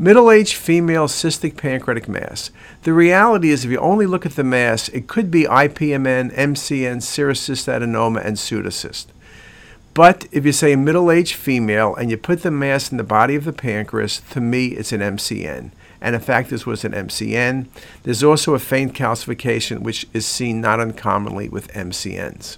Middle aged female cystic pancreatic mass. The reality is, if you only look at the mass, it could be IPMN, MCN, serous adenoma, and pseudocyst. But if you say middle aged female and you put the mass in the body of the pancreas, to me it's an MCN. And in fact, this was an MCN. There's also a faint calcification, which is seen not uncommonly with MCNs.